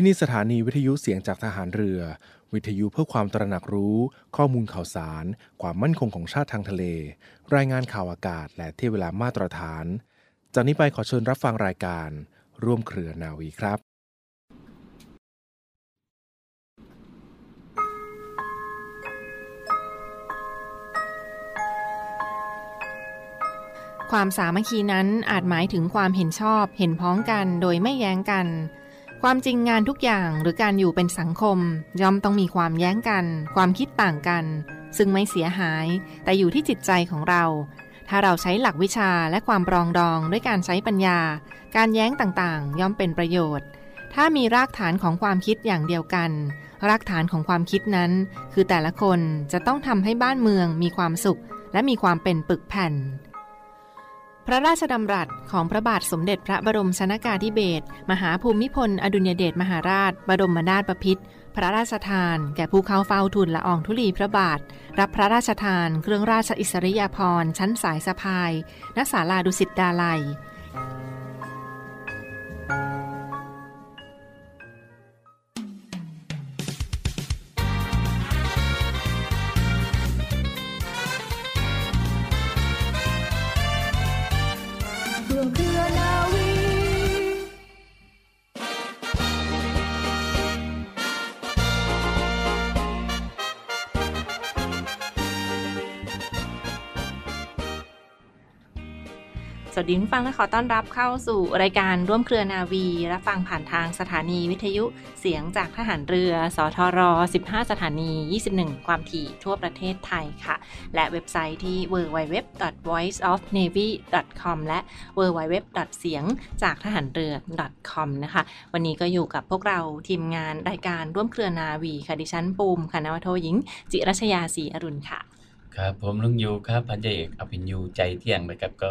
ที่นี่สถานีวิทยุเสียงจากทหารเรือ วิทยุเพื่อความตระหนักรู้ ข้อมูลข่าวสาร ความมั่นคงของชาติทางทะเล รายงานข่าวอากาศ และเที่เวลามาตรฐาน จากนี้ไปขอเชิญรับฟังรายการ ร่วมเครือนาวีครับความสามัคคีนั้นอาจหมายถึงความเห็นชอบ เห็นพ้องกันโดยไม่แย้งกัน ความจริงงานทุกอย่างหรือการอยู่เป็นสังคม ย่อมต้องมีความแย้งกัน ความคิดต่างกัน ซึ่งไม่เสียหาย แต่อยู่ที่จิตใจของเรา ถ้าเราใช้หลักวิชาและความปรองดองด้วยการใช้ปัญญา การแย้งต่างๆ ย่อมเป็นประโยชน์ ถ้ามีรากฐานของความคิดอย่างเดียวกัน รากฐานของความคิดนั้น คือแต่ละคนจะต้องทำให้บ้านเมืองมีความสุข และมีความเป็นปึกแผ่น พระราชดำรัสของพระบาทสมเด็จพระบรมชนากาธิเบศรมหาภูมิพล อดุญเดชมหาราช บรมนาถบพิตรพระราชทาน แก่ผู้เข้าเฝ้าทูลละอองธุลีพระบาท รับพระราชทาน เครื่องราชอิสริยาภรณ์ชั้นสายสะพายณศาลาดุสิตดาลัยร่ว ม สวัสดีคุณฟังและขอต้อนรับเข้าสู่รายการร่วมเครือนาวี รับฟังผ่านทางสถานีวิทยุเสียงจากทหารเรือ สทร 15 สถานี 21 ความถี่ทั่วประเทศไทยค่ะ และเว็บไซต์ที่ www.voiceofnavy.com และ www. เสียงจากทหารเรือ .com นะคะ วันนี้ก็อยู่กับพวกเราทีมงานรายการร่วมเครือนาวีค่ะดิฉันปูมคณะนวโทหญิง จิรัชยาศรีอรุณค่ะ ครับผมลุงยูครับพันเอกอภิญยูใจเที่ยงนะครับก็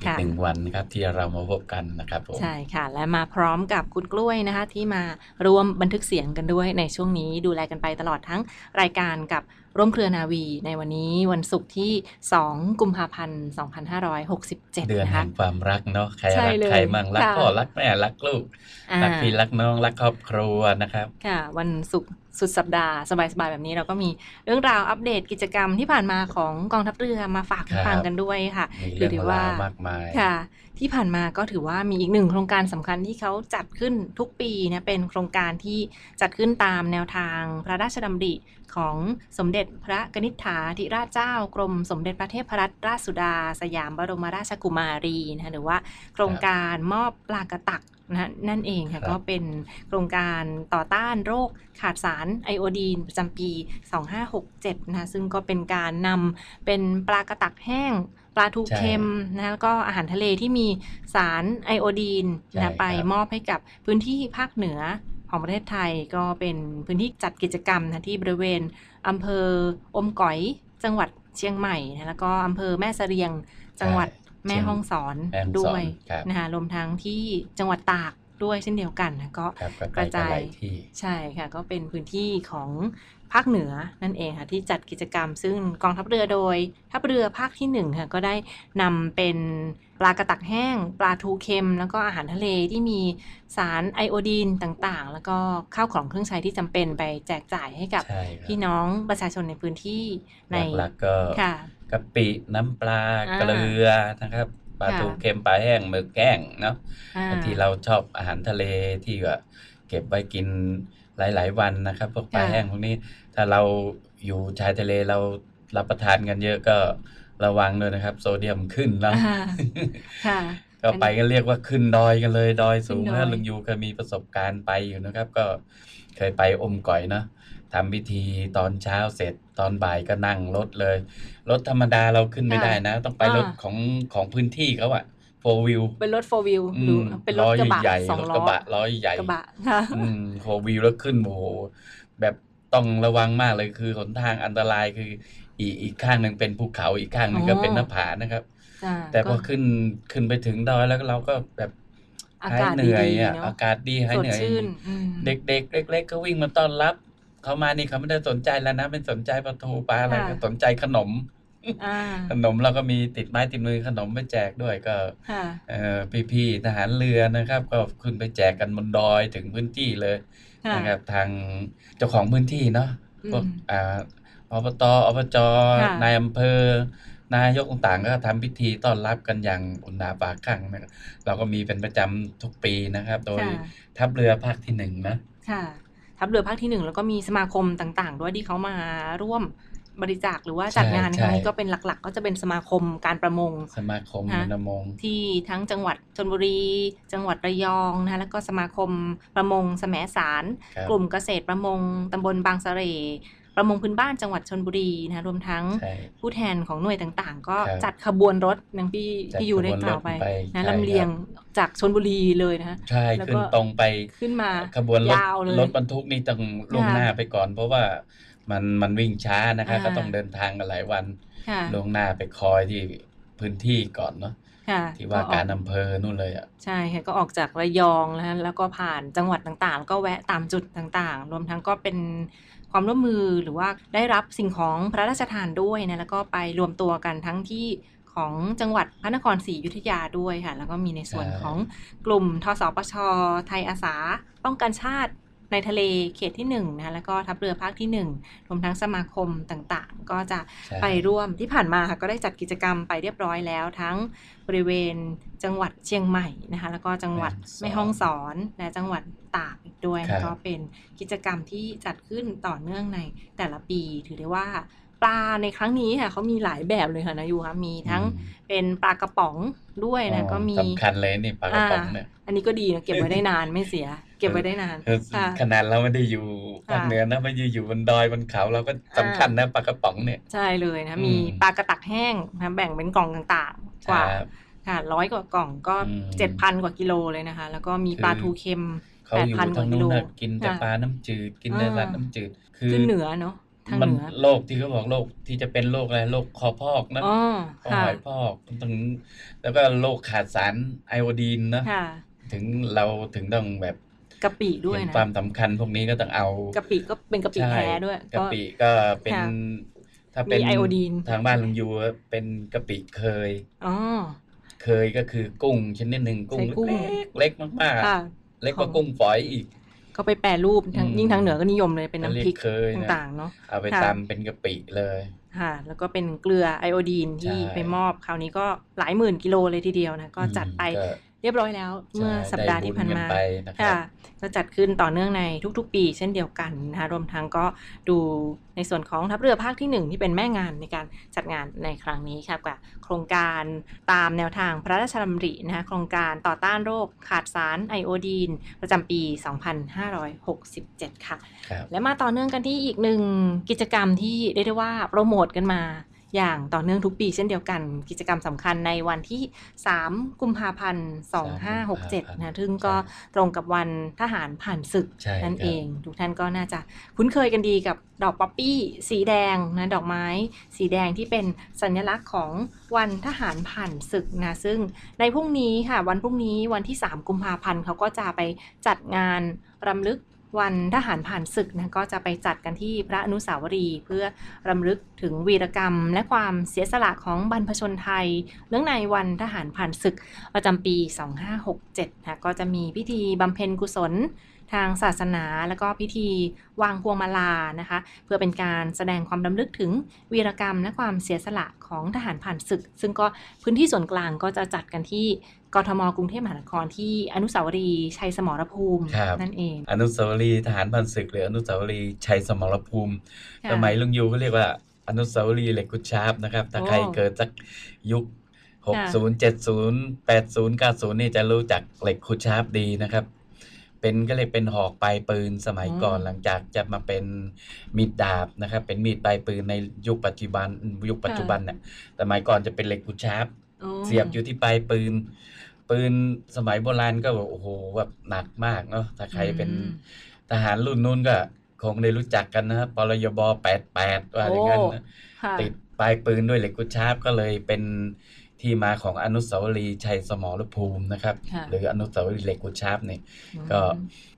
อีกค่ะ หนึ่งวันนะครับที่เรามาพบกันนะครับผม ใช่ค่ะ และมาพร้อมกับคุณกล้วยนะคะ ที่มาร่วมบันทึกเสียงกันด้วยในช่วงนี้ดูแลกันไปตลอดทั้งรายการกับร่วมเครือนาวี ในวันนี้วันศุกร์ที่ 2 กุมภาพันธ์ 2567เดือนนะแห่คะ งความรักเนาะใครใช่รักเลยใครมั่งรักค่ะ พ่อรักแม่รักลูก อ่ารักพี่รักน้องรักครอบครัวนะครับ ค่ะ วันศุกร์ สุดสัปดาห์สบายๆแบบนี้เราก็มีเรื่องราวอัปเดตกิจกรรมที่ผ่านมาของกองทัพเรือมาฝากครับฟังกันด้วยค่ะมีหรืเรื่อองถือราว่าวมากมายค่ะ ที่ผ่านมาก็ถือว่ามีอีกหนึ่งโครงการสำคัญที่เขาจัดขึ้นทุกปีนะเป็นโครงการที่จัดขึ้นตามแนวทางพระราชดำริ ของสมเด็จพระกนิษฐาธิราชเจ้ากรมสมเด็จพระเทพรัตนราชสุดา สยามบรมราชกุมารีนะคะหรือว่าโครงการมอบปลากระตักนะนั่นเองครัค่ะบก็เป็นโครงการต่อต้านโรคขาดสารไอโอดีนประจำปี 2567นะคะซึ่งก็เป็นการนำเป็นปลากระตักแห้งปลาทูเค็มนะแล้วก็อาหารทะเลที่มีสารไอโอดีนใช่นะไปครับมอบให้กับพื้นที่ภาคเหนือ ของประเทศไทยก็เป็นพื้นที่จัดกิจกรรมนะที่บริเวณอำเภออมก๋อยจังหวัดเชียงใหม่นะแล้วก็อำเภอแม่เสรียงจังหวัดแม่ฮ่องสอนแม่ฮ่องสอนด้วยครับนะคะรวมทั้งที่จังหวัดตากด้วยเช่นเดียวกันนะก็ครับก็กใกล้ระๆจายหลายที่ใช่ค่ะ ก็เป็นพื้นที่ของ ภาคเหนือนั่นเองค่ะที่จัดกิจกรรม ซึ่งกองทัพเรือโดยทัพเรือภาคที่หนึ่งค่ะก็ได้นำเป็นปลากระตักแห้ง ปลาทูเค็ม แล้วก็อาหารทะเลที่มีสารไอโอดีนต่างๆ แล้วก็ข้าวของเครื่องใช้ที่จำเป็นไปแจกจ่ายให้กับใช่ครับพี่น้องประชาชนในพื้นที่ในหลักๆก็ค่ะกะปิน้ำปลาอ่าเกลือนะครับปลาค่ะทูเค็มปลาแห้งหมึกแก้งเนาะอ่าบางทีเราชอบอาหารทะเลที่แบบเก็บไว้กิน หลาย ๆ วันนะครับ พวกปลาค่ะแห้งพวกนี้ ถ้าเราอยู่ชายทะเลเรารับประทานกันเยอะก็ระวังด้วยนะครับ โซเดียมขึ้นเนาะอ่าค่ะก็ไปกันเรียกว่าขึ้นดอยกันเลย ดอยสูงขึ้นดอยนะลุงยูเคยมีประสบการณ์ไปอยู่นะครับ ก็เคยไปอมก่อยเนาะทำพิธีตอนเช้าเสร็จตอนบ่ายก็นั่งรถเลย รถธรรมดาเราขึ้นไม่ได้นะ ต้องไปรถของของพื้นที่เขาอะ โฟวิวเป็นรถโฟวิวหรือเป็นรถกระบะใหญ่สองรถล้อกระบะร้อยใหญ่กระบะค่ะอืมโฟวิวแล้วขึ้นโอ้โหแบบต้องระวังมากเลยคือหนทางอันตรายคือ อีกอีกข้างหนึ่งเป็นภูเขาอีกข้างหนึ่งก็เป็นหน้าผานะครับจ้ะแต่พอก็ขึ้นขึ้นไปถึงดอยแล้วเราก็แบบอาหายกาศเหนื่อยดีๆอะเนาะอากาศดีหายสดเหนื่อยชื่นอืมเด็กๆเล็ก ๆ ก็วิ่งมาต้อนรับเขามานี่เขาไม่ได้สนใจแล้วนะเป็นสนใจปลาทูปลาอะไรค่ะก็สนใจขนมอ่า ขนมเราก็มีติดไม้ติดมือขนมไปแจกด้วยก็ค่ะเอ่อพี่ๆทหารเรือนะครับ ก็ขึ้นไปแจกกันบนดอยถึงพื้นที่เลยค่ะนะครับทางเจ้าของพื้นที่เนาะอืมพวกอ่าอบตอบจค่ะนายอำเภอนายกต่างๆ ก็ทำพิธีต้อนรับกันอย่างอุ่นหนาฝาข้างนะครับเราก็มีเป็นประจำทุกปีนะครับ โดยค่ะทัพเรือภาคที่หนึ่งนะค่ะทัพเรือภาคที่หนึ่งแล้วก็มีสมาคมต่างๆ ด้วยที่เขามาร่วม บริจาคหรือว่าจัดงานในครั้งนี้ก็เป็นหลักๆ ก็จะเป็นสมาคมการประมง สมาคมฮะมนมง ที่ทั้งจังหวัดชนบุรี จังหวัดระยองนะคะแล้วก็สมาคมประมงแสมสารครับกลุ่มเกษตรประมงตำบลบางสะเรประมงพื้นบ้านจังหวัดชนบุรีนะคะรวมทั้งใช่ผู้แทนของหน่วยต่างๆ ก็ครับจัดขบวนรถอย่างพี่จัดพี่อยู่ได้ขบวนกล่าวไปรถไปนะใช่ลำเลียงครับจากชนบุรีเลยนะคะใช่แล้วก็ขึ้นตรงไปขึ้นมาขบวนรถยาวเลยรถบรรทุกนี่ต้องล่วงค่ะหน้าไปก่อน เพราะว่า มันมันวิ่งช้านะครับอ่าก็ต้องเดินทางกันหลายวันค่ะล่วงหน้าไปคอยที่พื้นที่ก่อนเนาะค่ะที่ว่าออการอำเภอนู่นเลยอะใช่ค่ะก็ออกจากระยองนะคะแล้วก็ผ่านจังหวัดต่างๆแล้วก็แวะตามจุดต่างๆ รวมทั้งก็เป็นความร่วมมือหรือว่าได้รับสิ่งของพระราชทานด้วยนะแล้วก็ไปรวมตัวกันทั้งที่ของจังหวัดพระนครศรีอยุธยาด้วยค่ะ แล้วก็มีในส่วนใช่ของกลุ่มทสปชไทยอาสา ป้องกันชาติ ในทะเลเขตที่หนึ่งนะคะแล้วก็ทัพเรือภาคที่หนึ่งรวมทั้งสมาคมต่างๆ ก็จะใช่ไปร่วมที่ผ่านมาค่ะก็ได้จัดกิจกรรมไปเรียบร้อยแล้วทั้งบริเวณจังหวัดเชียงใหม่นะคะแล้วก็จังหวัดแม่ฮ่องสอนและจังหวัดตากอีกด้วยครับก็เป็นกิจกรรมที่จัดขึ้นต่อเนื่องในแต่ละปีถือได้ว่าปลาในครั้งนี้ค่ะเขามีหลายแบบเลยค่ะนะยูคะมีทั้งอืมเป็นปลากระป๋องด้วยนะอ๋อก็มีสำคัญเลยนี่ปลากระป๋องเนี่ยาอันนี้ก็ดีนะเก็บไว้ได้นานไม่เสีย เก็บไว้ได้นานคือค่ะขนาดเราไม่ได้อยู่ภาคค่ะเหนือนะไม่ได้อยู่บนดอยบนเขาเราก็สำคัญนะปลากระป๋องเนี่ยใช่เลยนะอืมมีปลากระตักแห้งนะแบ่งเป็นกล่องต่างๆกว่าครับค่ะร้อยกว่ากล่องก็อืมเจ็ดพันกว่ากิโลเลยนะคะ แล้วก็มีปลาคือทูเค็มเขาอยู่8,000กทาว่างกินู้โลนนะกินแต่ค่ะปลาน้ำจืดกินแต่อ่าร้านน้ำจืดคือขึ้นเหนือเนาะทางมันเหนือโรคที่เขาบอกโรคที่จะเป็นโรคอะไรโรคคอพอกนะอ๋อคอค่ะหอยพอกถึงแล้วก็โรคขาดสารไอโอดีนนะค่ะถึงเราถึงต้องแบบ กะปิด้วยเห็นนะความสำคัญพวกนี้ก็ต้องเอากะปิก็เป็นกะปิใช่แท้ด้วยกะปิก็เป็นค่ะถ้าเป็นมีไอโอดีน ทางบ้านลุงยูเป็นกะปิเคย อ๋อ เคยก็คือกุ้งชนิดหนึ่งกุ้งใช้กุ้ง เล็กๆเล็กมากๆค่ะเล็กกว่าของกุ้งฝอยอีก ก็ไปแปรรูปทางอืมยิ่งทางเหนือก็นิยมเลยเป็นน้ำพริกเรียกเคยนะ ต่างๆเนาะ เอาไปค่ะ ตำเป็นกะปิเลย ค่ะ แล้วก็เป็นเกลือไอโอดีนที่ใช่ ไปมอบคราวนี้ก็หลายหมื่นกิโลเลยทีเดียวนะ ก็จัดไปก็ เรียบร้อยแล้วเมื่อสัปดาห์ที่ผ่านมาได้บุญกันไปนะครับค่ะก็จัดขึ้นต่อเนื่องในทุกๆ ปี เช่นเดียวกันนะคะรวมทั้งก็ดูในส่วนของทัพเรือภาคที่หนึ่งที่เป็นแม่งานในการจัดงานในครั้งนี้ค่ะกับโครงการตามแนวทางพระราชดำรินะคะโครงการต่อต้านโรคขาดสารไอโอดีน ประจำปี 2567 ค่ะครับและมาต่อเนื่องกันที่อีกหนึ่งกิจกรรมที่เรียกได้ว่าโปรโมทกันมา อย่างต่อเนื่องทุกปีเช่นเดียวกัน กิจกรรมสำคัญในวันที่ 3 กุมภาพันธ์ 2567 นะซึ่งก็ตรงกับวันทหารผ่านศึกใช่นั่นครับเอง ทุกท่านก็น่าจะคุ้นเคยกันดีกับดอกป๊อปปี้สีแดงนะดอกไม้สีแดงที่เป็นสัญลักษณ์ของวันทหารผ่านศึกนะซึ่งในพรุ่งนี้ค่ะ วันพรุ่งนี้วันที่ 3 กุมภาพันธ์เขาก็จะไปจัดงานรำลึก วันทหารผ่านศึกนะก็จะไปจัดกันที่พระอนุสาวรีย์เพื่อรำลึกถึงวีรกรรม และความเสียสละของบรรพชนไทยเนื่องในวันทหารผ่านศึกประจำปี 2567นะก็จะมีพิธีบำเพ็ญกุศล ทางศาสนาแล้วก็พิธีวางพวงมาลานะคะ เพื่อเป็นการแสดงความดำลึกถึงวีรกรรมและความเสียสละของทหารผ่านศึก ซึ่งก็พื้นที่ส่วนกลางก็จะจัดกันที่กทมกรุงเทพมหานครที่อนุสาวรีย์ชัยสมรภูมิครับนั่นเอง อนุสาวรีย์ทหารผ่านศึกหรืออนุสาวรีย์ชัยสมรภูมิค่ะสมัยลุงยูก็เรียกว่าอนุสาวรีย์เหล็กขูดชาร์ปนะครับถ้าโอ้ใครเกิดจากยุคค่ะ60 70 80 90 นี่จะรู้จักเหล็กขูดชาร์ปดีนะครับ เป็นก็เลยเป็นหอกปลายปืนสมัยก่อนหลังจากจะมาเป็นมีดดาบนะครับ เป็นมีดปลายปืนในยุคปัจจุบันยุคปัจจุบันเนี่ยสมัยก่อนจะเป็นเหล็กขูดชาร์ปโอ้เสียบอยู่ที่ปลายปืน ปืนสมัยโบราณก็แบบโอ้โหแบบหนักมากเนาะถ้าใครเป็นอืมทหารรุ่นนู้นก็คงได้รู้จักกันนะครับปลยบ88ว่าอย่างนั้นนะค่ะติดปลายปืนด้วยเหล็กขูดชาร์ปก็เลยเป็น ที่มาของอนุสาวรีย์ชัยสมรภูมินะครับค่ะหรืออนุสาวรีย์เหล็กขูดชาร์ปเนี่ยอืมก็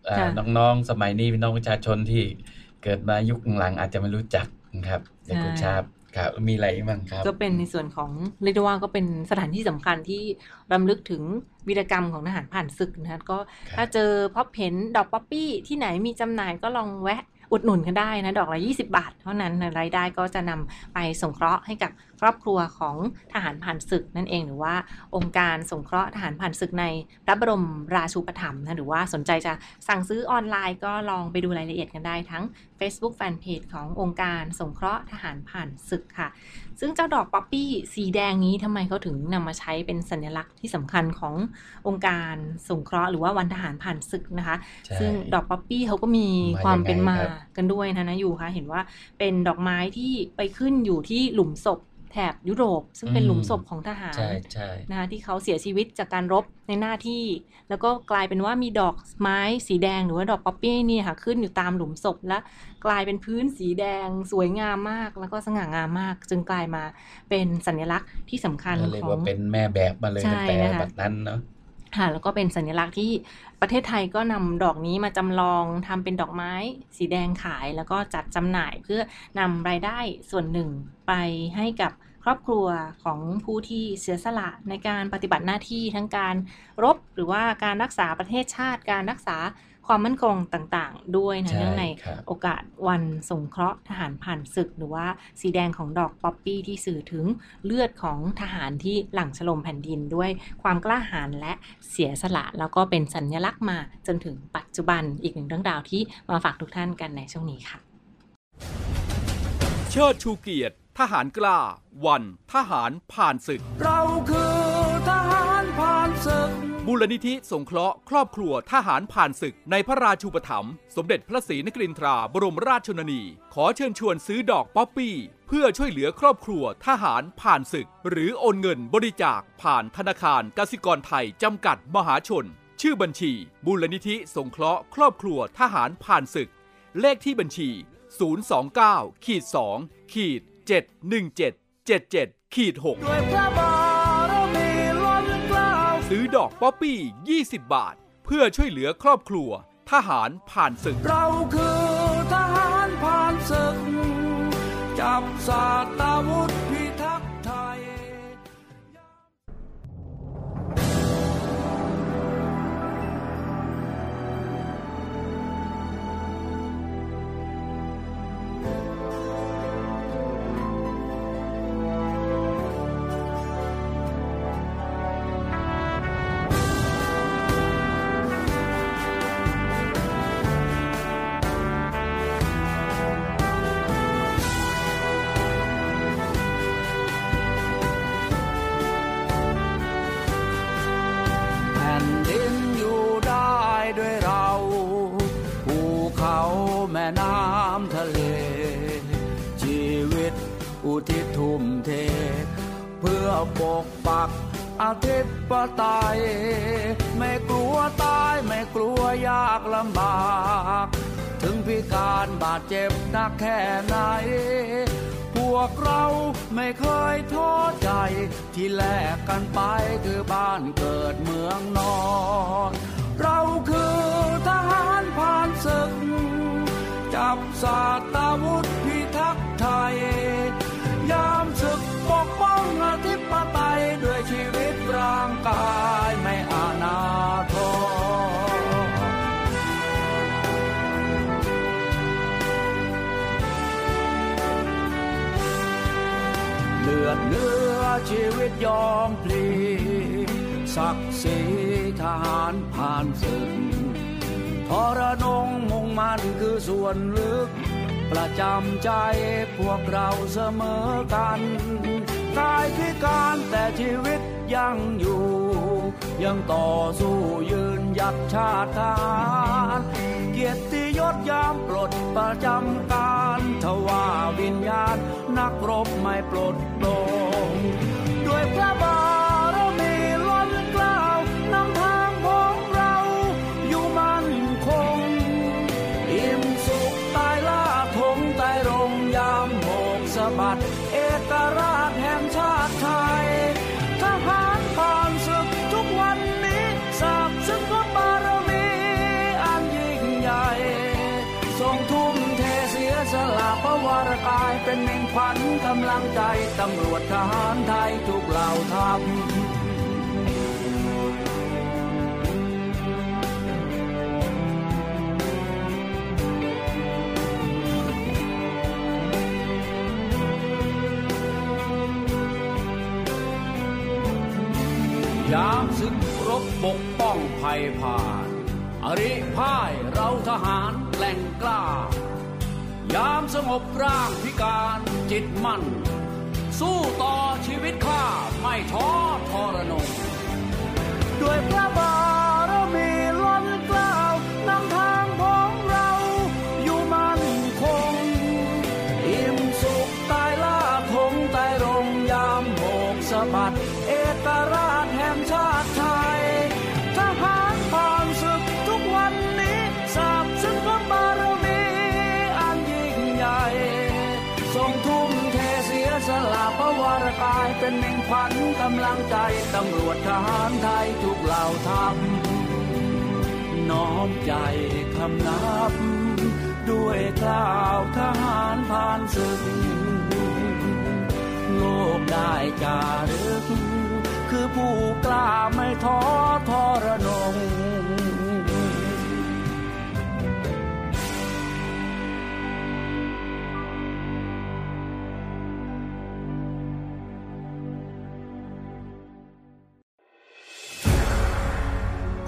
อ่าค่ะน้องๆสมัยนี้พี่น้องประชาชนที่เกิดมายุคหลังอาจจะไม่รู้จักนะครับเหล็กกุดชาร์ปครับมีอะไรอีกบ้างครับ ก็เป็นในส่วนของเรียกได้ว่าก็เป็นสถานที่สำคัญที่รำลึกถึงวีรกรรมของทหารผ่านศึกนะคะก็ครับถ้าเจอพบเห็นดอกป๊อปปี้ที่ไหนมีจำหน่ายก็ลองแวะอุดหนุนกันได้นะ ดอกละ 20 บาท เท่านั้นนะรายได้ก็จะนำไปสงเคราะห์ให้กับ ครอบครัวของทหารผ่านศึกนั่นเองหรือว่าองค์การสงเคราะห์ทหารผ่านศึกในพระบรมราชูปถัมภ์นะหรือว่าสนใจจะสั่งซื้อออนไลน์ก็ลองไปดูรายละเอียดกันได้ทั้ง Facebook Fanpage ขององค์การสงเคราะห์ทหารผ่านศึกค่ะ ซึ่งเจ้าดอกป๊อปปี้สีแดงนี้ทำไมเขาถึงนำมาใช้เป็นสัญลักษณ์ที่สำคัญขององค์การสงเคราะห์หรือว่าวันทหารผ่านศึกนะคะใช่ซึ่งดอกป๊อปปี้เขาก็มีมาความยังไงเป็นมาครับกันด้วยนะนะอยู่ค่ะเห็นว่าเป็นดอกไม้ที่ไปขึ้นอยู่ที่หลุมศพ แถบยุโรป ซึ่งเป็นหลุมศพของทหารใช่ใช่นะคะที่เขาเสียชีวิตจากการรบในหน้าที่ แล้วก็กลายเป็นว่ามีดอกไม้สีแดงหรือว่าดอกป๊อปปี้เนี่ยค่ะขึ้นอยู่ตามหลุมศพและกลายเป็นพื้นสีแดงสวยงามมาก แล้วก็สง่างามมาก จึงกลายมาเป็นสัญลักษณ์ที่สำคัญก็เรียขกองว่าเป็นแม่แบบมาเลยใช่ตั้งแต่นะคะบัดนั้นเนาะ ค่ะแล้วก็เป็นสัญลักษณ์ที่ประเทศไทยก็นำดอกนี้มาจำลองทำเป็นดอกไม้สีแดงขาย แล้วก็จัดจำหน่ายเพื่อนำรายได้ส่วนหนึ่งไปให้กับครอบครัวของผู้ที่เสียสละในการปฏิบัติหน้าที่ทั้งการรบหรือว่าการรักษาประเทศชาติ การรักษา ความมั่นคงต่างๆ ด้วยนะใช่เนื่องในครับโอกาสวันสงเคราะห์ทหารผ่านศึก หรือว่าสีแดงของดอกป๊อปปี้ที่สื่อถึงเลือดของทหารที่หลั่งฉลมแผ่นดินด้วยความกล้าหาญและเสียสละ แล้วก็เป็นสัญลักษณ์มาจนถึงปัจจุบันอีกหนึ่งเรื่องราวที่มาฝากทุกท่านกันในช่วงนี้ค่ะ เชิดชูเกียรติ ทหารกล้า วัน ทหารผ่านศึก เราคือ มูลนิธิสงเคราะห์ครอบครัวทหารผ่านศึกในพระราชูปถัมภ์สมเด็จพระศรีนครินทราบรมราชชนนี ขอเชิญชวนซื้อดอกป๊อปปี้ เพื่อช่วยเหลือครอบครัวทหารผ่านศึก หรือโอนเงินบริจาคผ่านธนาคารกสิกรไทยจำกัดมหาชน ชื่อบัญชีมูลนิธิสงเคราะห์ครอบครัวทหารผ่านศึก เลขที่บัญชี 029ขีด2ขีด71777ขีด6 ซื้อดอกป๊อปปี้ 20 บาท เพื่อช่วยเหลือครอบครัว ทหารผ่านศึก เราคือทหารผ่านศึก จับสาตาวุธ ตย์ปไตยไม่กลัวตายไม่กลัวยากลำบาก ถึงพิการบาดเจ็บนักแค่ไหน พวกเราไม่เคยท้อใจ ที่แลกกันไปคือบ้านเกิดเมืองนอน เราคือทหารผ่านศึก จับสาตาวุธพิทักษ์ไทย ยามศึกปกป้องอธิปไตยด้วยชีวิต ร่างกายไม่อานาทเลือดเนื้อชีวิตยอมพลีศักดิ์ศรีทหารผ่านศึกทรนงมุ่งมันคือส่วนลึก ประจำใจพวกเราเสมอกัน กายพิการแต่ชีวิตยังอยู่ ยังต่อสู้ยืนหยัดชาติทหารเกียรติยศยามปลดประจำการทว่าวิญญาณนักรบไม่ปลดโป ละพระวรกายเป็นเมงขวัญกำลังใจตำรวจทหารไทยทุกเหล่าทัพยามศึกรบปกป้องภัยผ่าน อริพ่ายเราทหารแกล่งกล้า ยามสงบร่างพิการจิตมั่น สู้ต่อชีวิตข้าไม่ท้อทรนงด้วยพระบารมีล้นกล้าวนำทางของเราอยู่มั่นคง อิ่มสุขตายล่าทงใต้รงยามโบกสะบัด เป็นเมงขวัญกำลังใจตำรวจทหารไทยทุกเหล่าทัพน้อมใจคำนับ ด้วยกล่าวทหารผ่านศึก โลกได้จารึก คือผู้กล้าไม่ท้อทรนง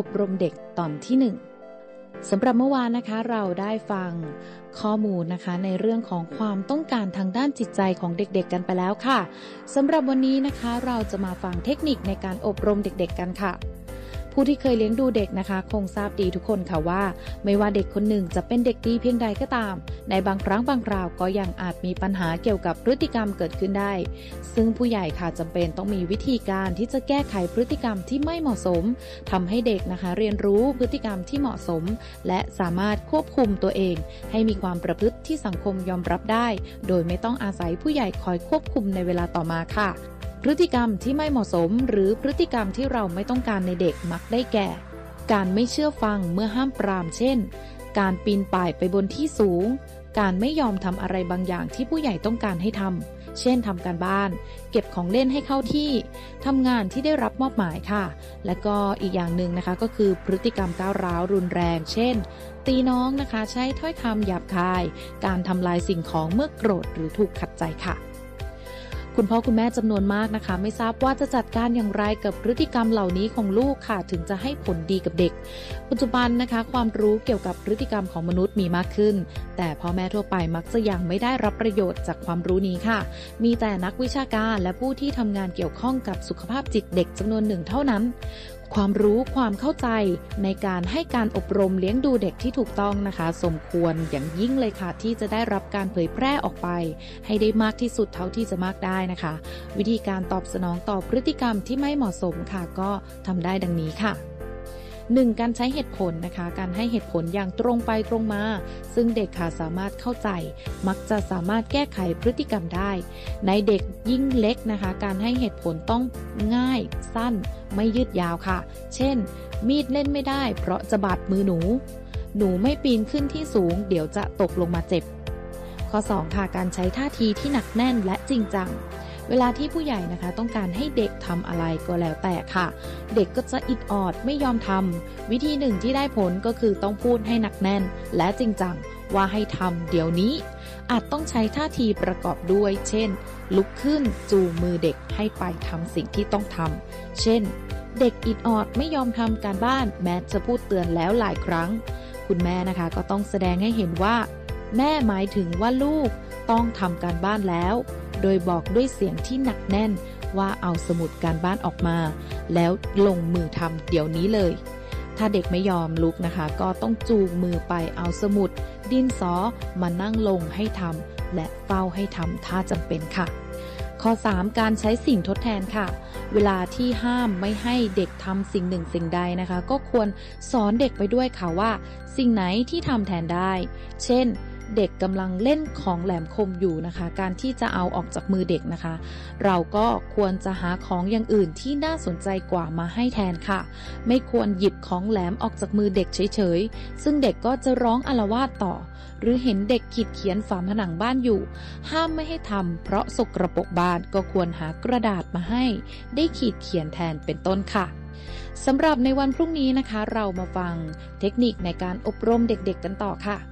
อบรมเด็กตอนที่หนึ่งสำหรับเมื่อวานนะคะเราได้ฟังข้อมูลนะคะในเรื่องของความต้องการทางด้านจิตใจของเด็กๆกันไปแล้วค่ะสำหรับวันนี้นะคะเราจะมาฟังเทคนิคในการอบรมเด็กๆกันค่ะ ผู้ที่เคยเลี้ยงดูเด็กนะคะ คงทราบดีทุกคนค่ะว่า ไม่ว่าเด็กคนหนึ่งจะเป็นเด็กดีเพียงใดก็ตาม ในบางครั้งบางคราวก็ยังอาจมีปัญหาเกี่ยวกับพฤติกรรมเกิดขึ้นได้ ซึ่งผู้ใหญ่ค่ะจำเป็นต้องมีวิธีการที่จะแก้ไขพฤติกรรมที่ไม่เหมาะสมทำให้เด็กนะคะ เรียนรู้พฤติกรรมที่เหมาะสม และสามารถควบคุมตัวเอง ให้มีความประพฤติที่สังคมยอมรับได้ โดยไม่ต้องอาศัยผู้ใหญ่คอยควบคุมในเวลาต่อมาค่ะ พฤติกรรมที่ไม่เหมาะสมหรือพฤติกรรมที่เราไม่ต้องการในเด็กมักได้แก่ การไม่เชื่อฟังเมื่อห้ามปรามเช่น การปีนป่ายไปบนที่สูง การไม่ยอมทำอะไรบางอย่างที่ผู้ใหญ่ต้องการให้ทำ เช่นทำการบ้าน เก็บของเล่นให้เข้าที่ทำงานที่ได้รับมอบหมายค่ะ และก็อีกอย่างหนึ่งนะคะก็คือพฤติกรรมก้าวร้าวรุนแรง เช่น ตีน้องนะคะใช้ถ้อยคำหยาบคาย การทำลายสิ่งของเมื่อโกรธหรือถูกขัดใจค่ะ คุณพ่อคุณแม่จำนวนมากนะคะ ไม่ทราบว่าจะจัดการอย่างไรกับพฤติกรรมเหล่านี้ของลูกค่ะ ถึงจะให้ผลดีกับเด็ก ปัจจุบันนะคะ ความรู้เกี่ยวกับพฤติกรรมของมนุษย์มีมากขึ้น แต่พ่อแม่ทั่วไปมักจะยังไม่ได้รับประโยชน์จากความรู้นี้ค่ะ มีแต่นักวิชาการและผู้ที่ทำงานเกี่ยวข้องกับสุขภาพจิตเด็กจำนวนหนึ่งเท่านั้น ความรู้ความเข้าใจในการให้การอบรมเลี้ยงดูเด็กที่ถูกต้องนะคะ สมควรอย่างยิ่งเลยค่ะ ที่จะได้รับการเผยแพร่ออกไป ให้ได้มากที่สุดเท่าที่จะมากได้นะคะ วิธีการตอบสนองต่อพฤติกรรมที่ไม่เหมาะสมค่ะ ก็ทำได้ดังนี้ค่ะ 1. การใช้เหตุผลนะคะ การให้เหตุผลอย่างตรงไปตรงมา ซึ่งเด็กค่ะสามารถเข้าใจ มักจะสามารถแก้ไขพฤติกรรมได้ ในเด็กยิ่งเล็กนะคะ การให้เหตุผลต้องง่ายสั้น ไม่ยืดยาวค่ะ เช่น มีดเล่นไม่ได้ เพราะจะบาดมือหนู หนูไม่ปีนขึ้นที่สูง เดี๋ยวจะตกลงมาเจ็บ ข้อ 2 ค่ะ การใช้ท่าทีที่หนักแน่นและจริงจัง เวลาที่ผู้ใหญ่นะคะ ต้องการให้เด็กทำอะไรก็แล้วแต่ค่ะ เด็กก็จะอิดออดไม่ยอมทำวิธีหนึ่งที่ได้ผลก็คือต้องพูดให้หนักแน่นและจริงจังว่าให้ทำเดี๋ยวนี้ อาจต้องใช้ท่าทีประกอบด้วย เช่น ลุกขึ้นจูงมือเด็กให้ไปทำสิ่งที่ต้องทำ เช่น เด็กอิดออดไม่ยอมทำการบ้านแม้จะพูดเตือนแล้วหลายครั้ง คุณแม่นะคะก็ต้องแสดงให้เห็นว่า แม่หมายถึงว่าลูกต้องทำการบ้านแล้ว โดยบอกด้วยเสียงที่หนักแน่นว่าเอาสมุดการบ้านออกมา แล้วลงมือทำเดี๋ยวนี้เลย ถ้าเด็กไม่ยอมลุกนะคะ ก็ต้องจูงมือไปเอาสมุด ดินสอมานั่งลงให้ทำและเฝ้าให้ทำถ้าจำเป็นค่ะ ข้อ 3 การใช้สิ่งทดแทนค่ะ เวลาที่ห้ามไม่ให้เด็กทำสิ่งหนึ่งสิ่งใดนะคะ ก็ควรสอนเด็กไปด้วยค่ะว่า สิ่งไหนที่ทำแทนได้ เช่น เด็กกำลังเล่นของแหลมคมอยู่นะคะ การที่จะเอาออกจากมือเด็กนะคะ เราก็ควรจะหาของอย่างอื่นที่น่าสนใจกว่ามาให้แทนค่ะ ไม่ควรหยิบของแหลมออกจากมือเด็กเฉยๆ ซึ่งเด็กก็จะร้องอลวาดต่อ หรือเห็นเด็กขีดเขียนฝาผนังบ้านอยู่ ห้ามไม่ให้ทำเพราะสกรปรกบ้านก็ควรหากระดาษมาให้ ได้ขีดเขียนแทนเป็นต้นค่ะสำหรับในวันพรุ่งนี้นะคะ เรามาฟังเทคนิคในการอบรมเด็กๆกันต่อค่ะ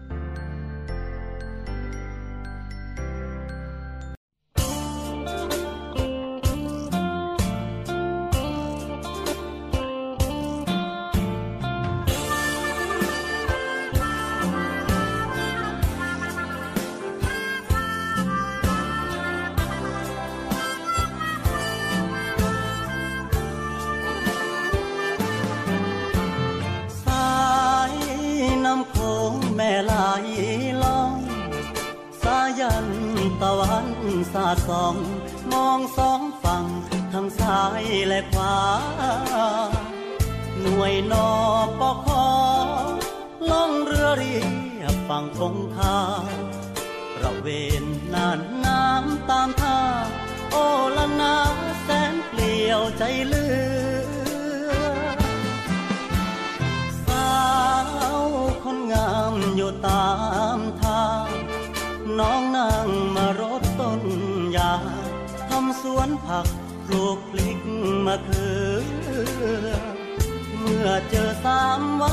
แม่ไหลลองสายันตะวันสาดส่อง มองสองฝั่งทั้งซ้ายและขวา หน่วยนอปอคอล่องเรือเรียบฝั่งคงคาระเวนน่านน้ำตามท่า โอละนาแสนเปลี่ยวใจเลือ คนงามอยู่ตามทาง น้องนั่งมารดต้นยาทำสวนผักปลูกพลิกมะเขือ เมื่อเจอสามไว้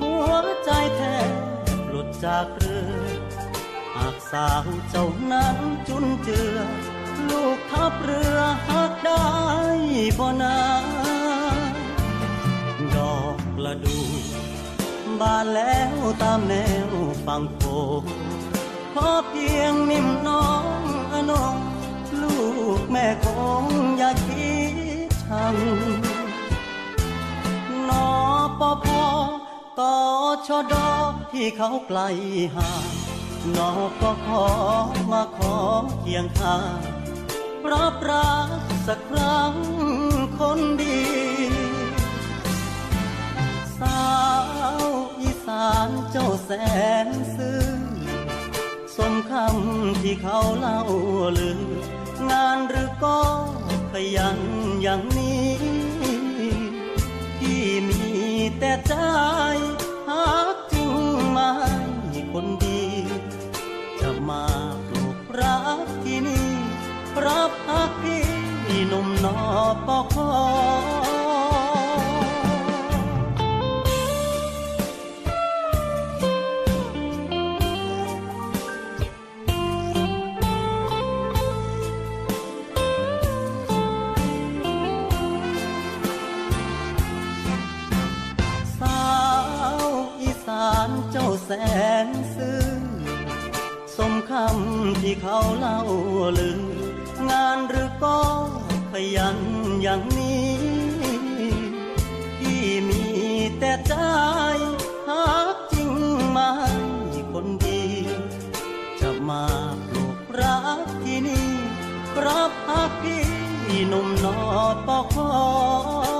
หัวใจแทบหลุดจากเรือ หากสาวเจ้านั้นจุนเจือ ลูกทับเรือหักได้บ่นาดอกละดู บานแล้วตามแนวฝั่งโขงขอเพียงนิ่มน้องอนงลูกแม่คงอย่าคิดชังนอปอพอต่อชอดอที่เขาไกลห่างนอก็ขอมาขอเคียงข้างรับรักสักครั้งคนดี สาวอีสานเจ้าแสนซื่อสมคำที่เขาเล่าลืองานหรือก็ขยันอย่างนี้ที่มีแต่ใจหากจริงไมาคนดี จะมาปลูกรักที่นี่ รับฮักพี่หนุ่มนอปอคอ นซื่อสมคำที่เขาเล่าลืองานหรือก็ขยันอย่างนี้ที่มีแต่ใจหากจริงไหมคนดี จะมาปลูกรักที่นี่รับฮักพี่หนุ่มนอปอคอ